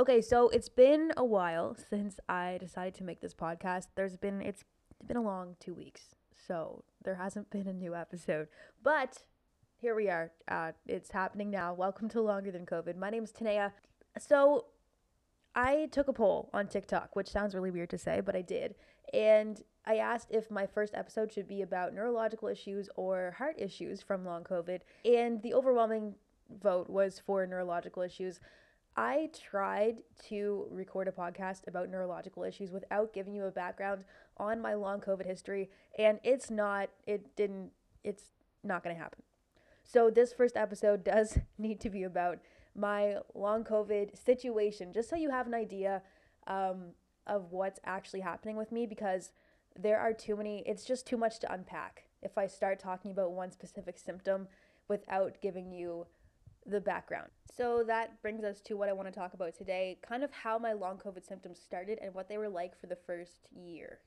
Okay, so it's been a while since I decided to make this podcast. There's been it's been a long 2 weeks. So, there hasn't been a new episode. But here we are. Uh, it's happening now. Welcome to Longer Than COVID. My name's Tanea. So, I took a poll on TikTok, which sounds really weird to say, but I did. And I asked if my first episode should be about neurological issues or heart issues from long COVID. And the overwhelming vote was for neurological issues. I tried to record a podcast about neurological issues without giving you a background on my long COVID history, and it's not, it didn't, it's not going to happen. So, this first episode does need to be about my long COVID situation, just so you have an idea um, of what's actually happening with me, because there are too many, it's just too much to unpack if I start talking about one specific symptom without giving you the background. So that brings us to what I want to talk about today kind of how my long COVID symptoms started and what they were like for the first year,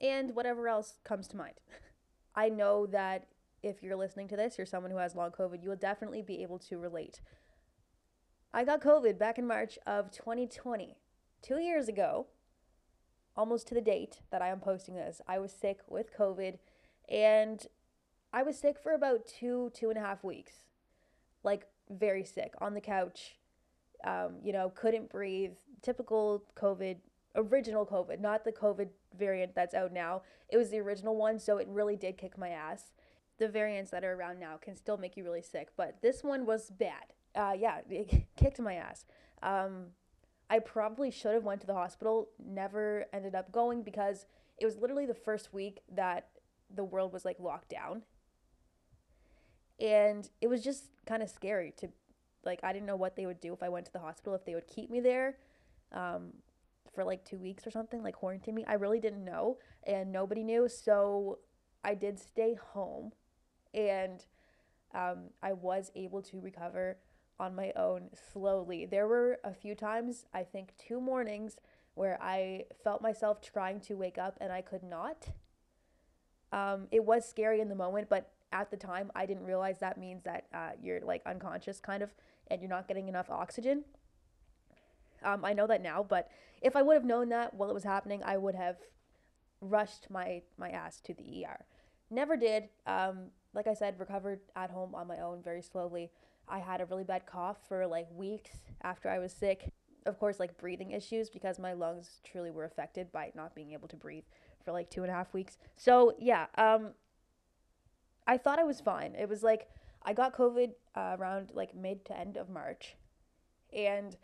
and whatever else comes to mind. I know that if you're listening to this, you're someone who has long COVID, you will definitely be able to relate. I got COVID back in March of 2020, two years ago, almost to the date that I am posting this. I was sick with COVID, and I was sick for about two, two and a half weeks. Like, very sick on the couch, um, you know, couldn't breathe. Typical COVID, original COVID, not the COVID variant that's out now. It was the original one, so it really did kick my ass. The variants that are around now can still make you really sick, but this one was bad. Uh, yeah, it kicked my ass. Um, I probably should have went to the hospital. Never ended up going because it was literally the first week that the world was like locked down and it was just kind of scary to like i didn't know what they would do if i went to the hospital if they would keep me there um, for like two weeks or something like quarantine me. I really didn't know and nobody knew so i did stay home and um, i was able to recover on my own slowly. There were a few times i think two mornings where i felt myself trying to wake up and i could not. Um, it was scary in the moment but at the time, I didn't realize that means that uh, you're like unconscious kind of and you're not getting enough oxygen. Um, I know that now, but if I would have known that while it was happening, I would have rushed my, my ass to the ER. Never did. Um, like I said, recovered at home on my own very slowly. I had a really bad cough for like weeks after I was sick. Of course, like breathing issues because my lungs truly were affected by not being able to breathe for like two and a half weeks. So, yeah, um, I thought I was fine. It was like I got COVID uh, around like mid to end of March. And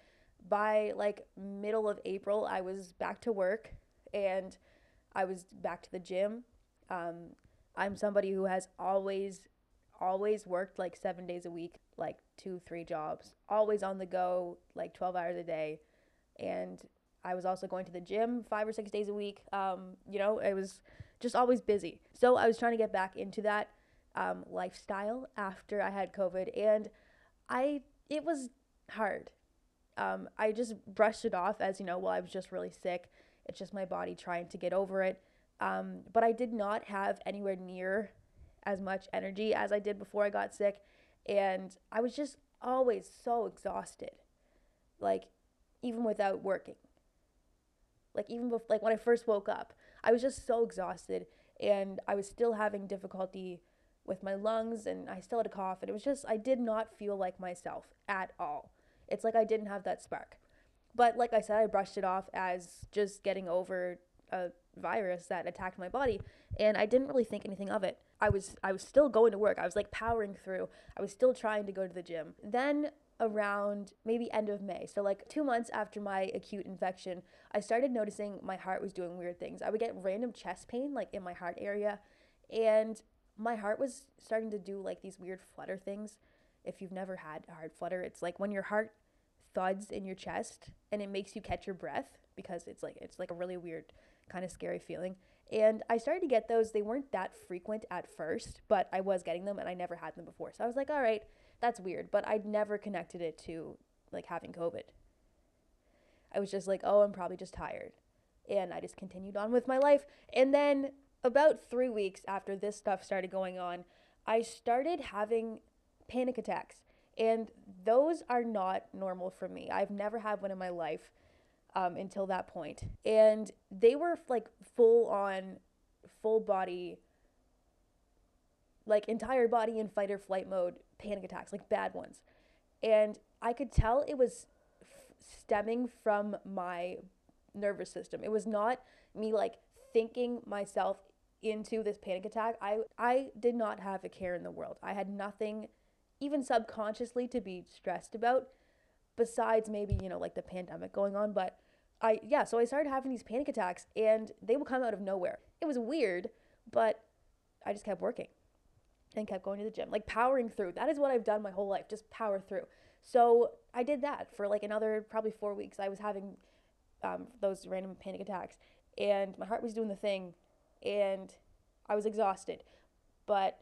by like middle of April, I was back to work and I was back to the gym. Um, I'm somebody who has always, always worked like seven days a week, like two, three jobs, always on the go, like 12 hours a day. And I was also going to the gym five or six days a week. Um, you know, I was just always busy. So I was trying to get back into that um, lifestyle after I had COVID, and I it was hard. Um, I just brushed it off as you know, well, I was just really sick. It's just my body trying to get over it. Um, but I did not have anywhere near as much energy as I did before I got sick, and I was just always so exhausted, like even without working. Like even before, like when I first woke up, I was just so exhausted, and I was still having difficulty with my lungs and I still had a cough and it was just I did not feel like myself at all. It's like I didn't have that spark. But like I said, I brushed it off as just getting over a virus that attacked my body and I didn't really think anything of it. I was I was still going to work. I was like powering through. I was still trying to go to the gym. Then around maybe end of May. So like 2 months after my acute infection, I started noticing my heart was doing weird things. I would get random chest pain like in my heart area and my heart was starting to do like these weird flutter things. If you've never had a heart flutter, it's like when your heart thuds in your chest and it makes you catch your breath because it's like it's like a really weird kind of scary feeling. And I started to get those. They weren't that frequent at first, but I was getting them and I never had them before. So I was like, all right, that's weird. But I'd never connected it to like having COVID. I was just like, oh, I'm probably just tired. And I just continued on with my life. And then about three weeks after this stuff started going on, I started having panic attacks. And those are not normal for me. I've never had one in my life um, until that point. And they were like full on, full body, like entire body in fight or flight mode panic attacks, like bad ones. And I could tell it was f- stemming from my nervous system. It was not me like thinking myself into this panic attack. I I did not have a care in the world. I had nothing even subconsciously to be stressed about besides maybe, you know, like the pandemic going on, but I yeah, so I started having these panic attacks and they would come out of nowhere. It was weird, but I just kept working and kept going to the gym, like powering through. That is what I've done my whole life, just power through. So I did that for like another probably four weeks. I was having um, those random panic attacks, and my heart was doing the thing, and I was exhausted. But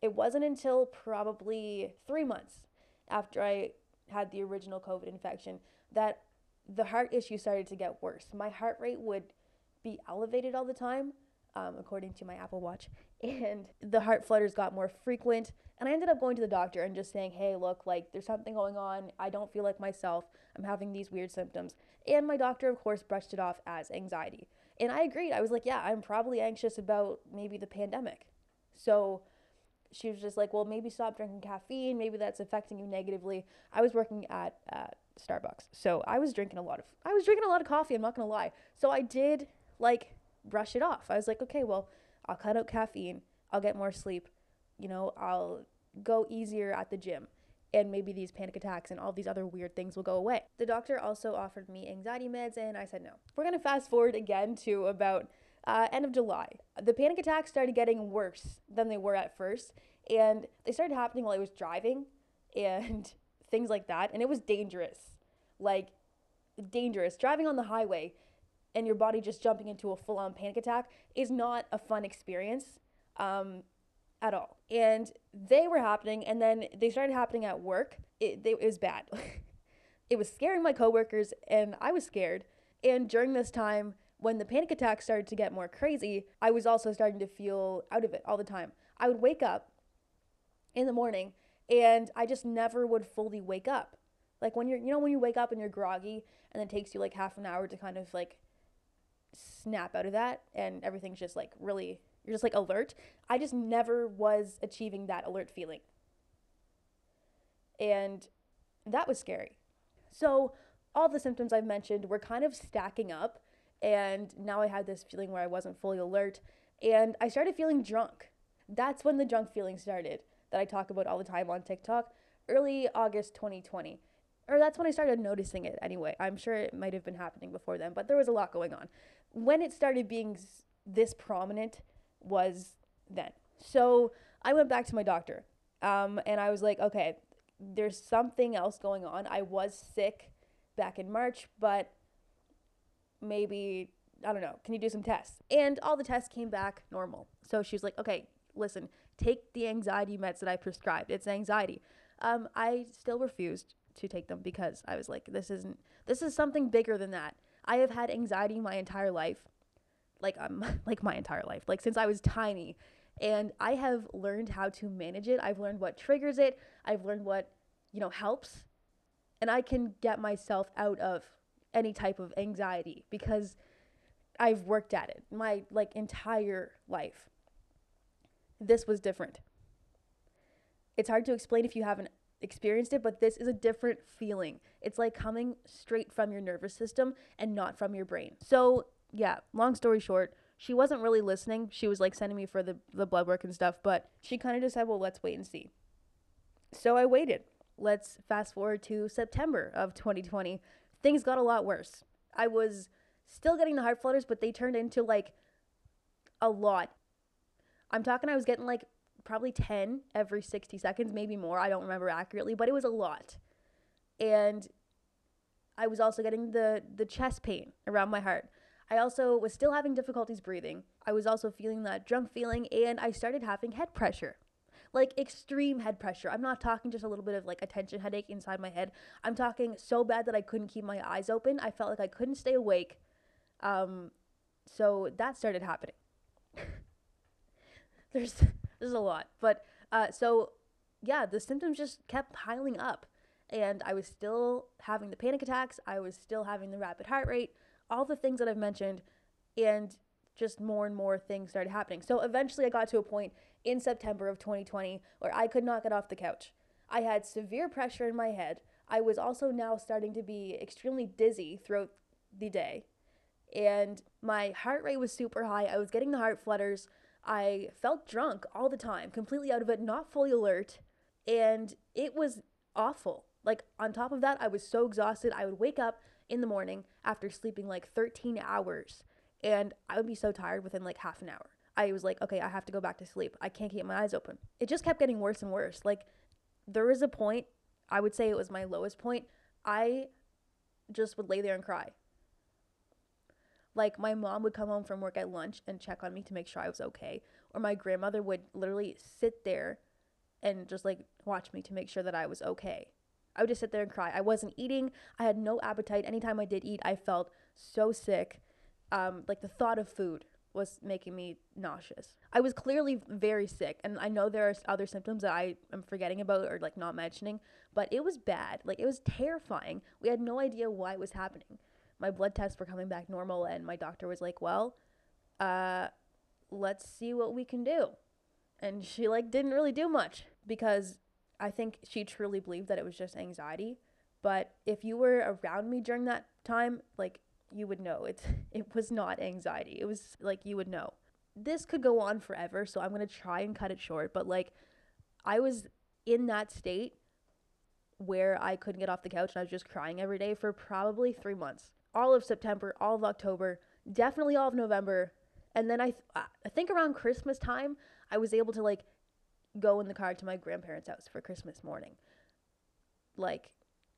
it wasn't until probably three months after I had the original COVID infection that the heart issue started to get worse. My heart rate would be elevated all the time, um, according to my Apple Watch, and the heart flutters got more frequent. And I ended up going to the doctor and just saying, hey, look, like there's something going on. I don't feel like myself. I'm having these weird symptoms. And my doctor, of course, brushed it off as anxiety. And I agreed. I was like, yeah, I'm probably anxious about maybe the pandemic. So she was just like, well, maybe stop drinking caffeine. Maybe that's affecting you negatively. I was working at uh, Starbucks. So I was drinking a lot of, I was drinking a lot of coffee. I'm not to lie. So I did like brush it off. I was like, okay, well, I'll cut out caffeine. I'll get more sleep. You know, I'll go easier at the gym. And maybe these panic attacks and all these other weird things will go away. The doctor also offered me anxiety meds, and I said no. We're gonna fast forward again to about uh, end of July. The panic attacks started getting worse than they were at first, and they started happening while I was driving and things like that. And it was dangerous. Like, dangerous. Driving on the highway, and your body just jumping into a full on panic attack is not a fun experience um, at all. And they were happening, and then they started happening at work. It, it was bad. it was scaring my coworkers, and I was scared. And during this time, when the panic attacks started to get more crazy, I was also starting to feel out of it all the time. I would wake up in the morning and I just never would fully wake up. Like when you're, you know, when you wake up and you're groggy and it takes you like half an hour to kind of like snap out of that and everything's just like really you're just like alert. I just never was achieving that alert feeling. And that was scary. So all the symptoms I've mentioned were kind of stacking up and now I had this feeling where I wasn't fully alert and I started feeling drunk. That's when the drunk feeling started that I talk about all the time on TikTok, early August 2020 or that's when I started noticing it anyway. I'm sure it might have been happening before then, but there was a lot going on. When it started being this prominent was then. So I went back to my doctor um, and I was like, okay, there's something else going on. I was sick back in March, but maybe, I don't know, can you do some tests? And all the tests came back normal. So she was like, okay, listen, take the anxiety meds that I prescribed. It's anxiety. Um, I still refused to take them because I was like, this isn't, this is something bigger than that. I have had anxiety my entire life, like um, like my entire life, like since I was tiny, and I have learned how to manage it. I've learned what triggers it. I've learned what, you know, helps, and I can get myself out of any type of anxiety because I've worked at it my like entire life. This was different. It's hard to explain if you haven't experienced it, but this is a different feeling. It's like coming straight from your nervous system and not from your brain. So, yeah, long story short, she wasn't really listening. She was like sending me for the, the blood work and stuff, but she kind of just said, well, let's wait and see. So I waited. Let's fast forward to September of 2020. Things got a lot worse. I was still getting the heart flutters, but they turned into like a lot. I'm talking, I was getting like probably 10 every 60 seconds, maybe more. I don't remember accurately, but it was a lot. And I was also getting the the chest pain around my heart. I also was still having difficulties breathing. I was also feeling that drunk feeling and I started having head pressure. Like extreme head pressure. I'm not talking just a little bit of like a tension headache inside my head. I'm talking so bad that I couldn't keep my eyes open. I felt like I couldn't stay awake. Um so that started happening. There's this is a lot. But uh, so yeah, the symptoms just kept piling up. And I was still having the panic attacks. I was still having the rapid heart rate, all the things that I've mentioned. And just more and more things started happening. So eventually I got to a point in September of 2020 where I could not get off the couch. I had severe pressure in my head. I was also now starting to be extremely dizzy throughout the day. And my heart rate was super high. I was getting the heart flutters. I felt drunk all the time, completely out of it, not fully alert. And it was awful. Like, on top of that, I was so exhausted. I would wake up in the morning after sleeping like 13 hours and I would be so tired within like half an hour. I was like, okay, I have to go back to sleep. I can't keep my eyes open. It just kept getting worse and worse. Like, there was a point, I would say it was my lowest point. I just would lay there and cry. Like, my mom would come home from work at lunch and check on me to make sure I was okay. Or my grandmother would literally sit there and just like watch me to make sure that I was okay. I would just sit there and cry. I wasn't eating. I had no appetite. Anytime I did eat, I felt so sick um, like the thought of food was making me nauseous. I was clearly very sick, and I know there are other symptoms that I am forgetting about or like not mentioning, but it was bad. Like it was terrifying. We had no idea why it was happening. My blood tests were coming back normal, and my doctor was like, "Well, uh, let's see what we can do." And she like didn't really do much because I think she truly believed that it was just anxiety. But if you were around me during that time, like you would know it's it was not anxiety. It was like you would know. This could go on forever, so I'm to try and cut it short, but like I was in that state where I couldn't get off the couch and I was just crying every day for probably 3 months. All of September, all of October, definitely all of November. And then I th- I think around Christmas time, I was able to like go in the car to my grandparents' house for Christmas morning. Like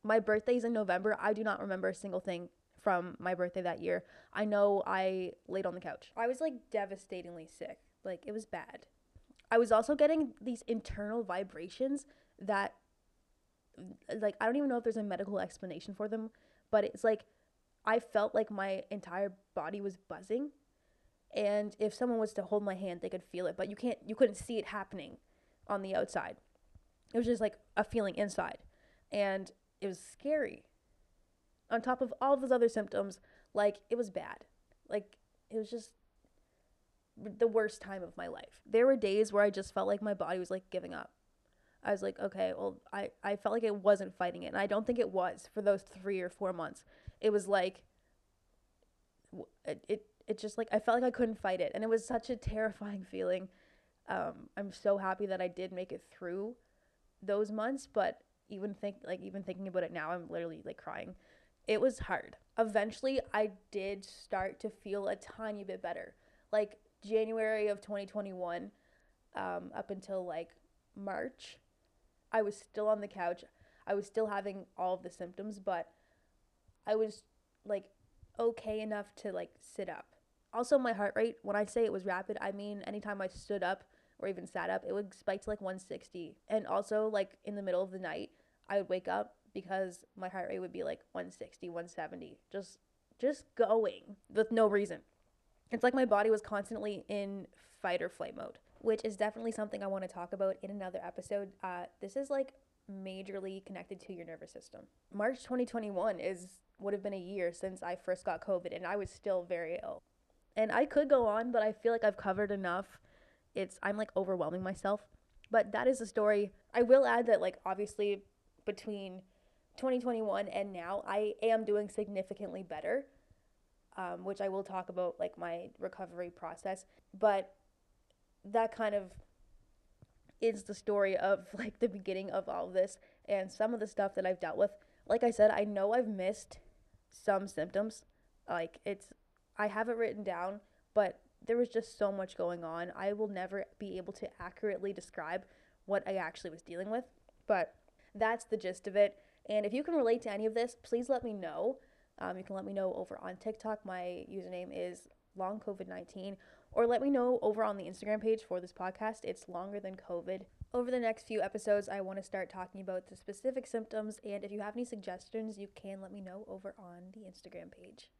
my birthday's in November. I do not remember a single thing from my birthday that year, I know I laid on the couch. I was like devastatingly sick. Like it was bad. I was also getting these internal vibrations that like I don't even know if there's a medical explanation for them, but it's like I felt like my entire body was buzzing and if someone was to hold my hand, they could feel it, but you can't you couldn't see it happening on the outside. It was just like a feeling inside. And it was scary on top of all those other symptoms, like it was bad. Like it was just the worst time of my life. There were days where I just felt like my body was like giving up. I was like, okay, well, I, I felt like it wasn't fighting it. And I don't think it was for those three or four months. It was like, it, it, it just like, I felt like I couldn't fight it. And it was such a terrifying feeling. Um, I'm so happy that I did make it through those months. But even think, like, even thinking about it now, I'm literally like crying it was hard. Eventually, I did start to feel a tiny bit better. Like January of 2021, um, up until like March, I was still on the couch. I was still having all of the symptoms, but I was like okay enough to like sit up. Also, my heart rate, when I say it was rapid, I mean anytime I stood up or even sat up, it would spike to like 160. And also, like in the middle of the night, I would wake up because my heart rate would be like 160, 170, just just going with no reason. It's like my body was constantly in fight or flight mode, which is definitely something I want to talk about in another episode. Uh, this is like majorly connected to your nervous system. March 2021 is would have been a year since I first got COVID, and I was still very ill. And I could go on, but I feel like I've covered enough. It's I'm like overwhelming myself. But that is the story. I will add that like obviously between 2021 and now I am doing significantly better, um, which I will talk about like my recovery process. But that kind of is the story of like the beginning of all of this and some of the stuff that I've dealt with. Like I said, I know I've missed some symptoms. Like it's, I have it written down, but there was just so much going on. I will never be able to accurately describe what I actually was dealing with. But that's the gist of it. And if you can relate to any of this, please let me know. Um, you can let me know over on TikTok. My username is long COVID 19. Or let me know over on the Instagram page for this podcast. It's longer than COVID. Over the next few episodes, I want to start talking about the specific symptoms. And if you have any suggestions, you can let me know over on the Instagram page.